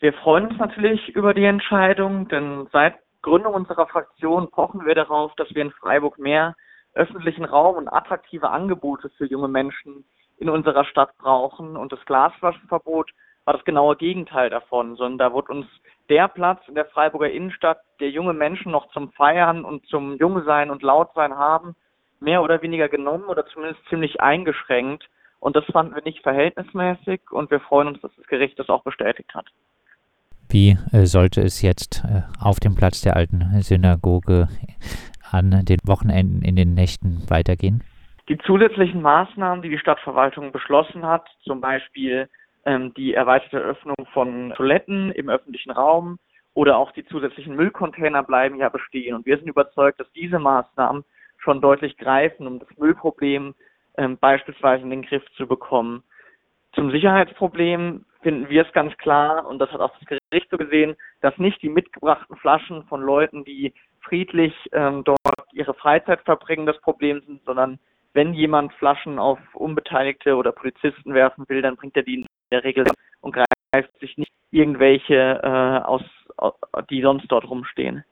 Wir freuen uns natürlich über die Entscheidung, denn seit Gründung unserer Fraktion pochen wir darauf, dass wir in Freiburg mehr öffentlichen Raum und attraktive Angebote für junge Menschen in unserer Stadt brauchen. Und das Glasflaschenverbot war das genaue Gegenteil davon, sondern da wurde uns der Platz in der Freiburger Innenstadt, der junge Menschen noch zum Feiern und zum Jungsein und Lautsein haben, mehr oder weniger genommen oder zumindest ziemlich eingeschränkt. Und das fanden wir nicht verhältnismäßig und wir freuen uns, dass das Gericht das auch bestätigt hat. Wie äh, sollte es jetzt äh, auf dem Platz der alten Synagoge an den Wochenenden in den Nächten weitergehen? Die zusätzlichen Maßnahmen, die die Stadtverwaltung beschlossen hat, zum Beispiel ähm, die erweiterte Öffnung von Toiletten im öffentlichen Raum oder auch die zusätzlichen Müllcontainer bleiben ja bestehen. Und wir sind überzeugt, dass diese Maßnahmen schon deutlich greifen, um das Müllproblem ähm, beispielsweise in den Griff zu bekommen. Zum Sicherheitsproblem finden wir es ganz klar, und das hat auch das Gericht so gesehen, dass nicht die mitgebrachten Flaschen von Leuten, die friedlich ähm, dort ihre Freizeit verbringen, das Problem sind, sondern wenn jemand Flaschen auf Unbeteiligte oder Polizisten werfen will, dann bringt er die in der Regel und greift sich nicht irgendwelche äh, aus, die sonst dort rumstehen.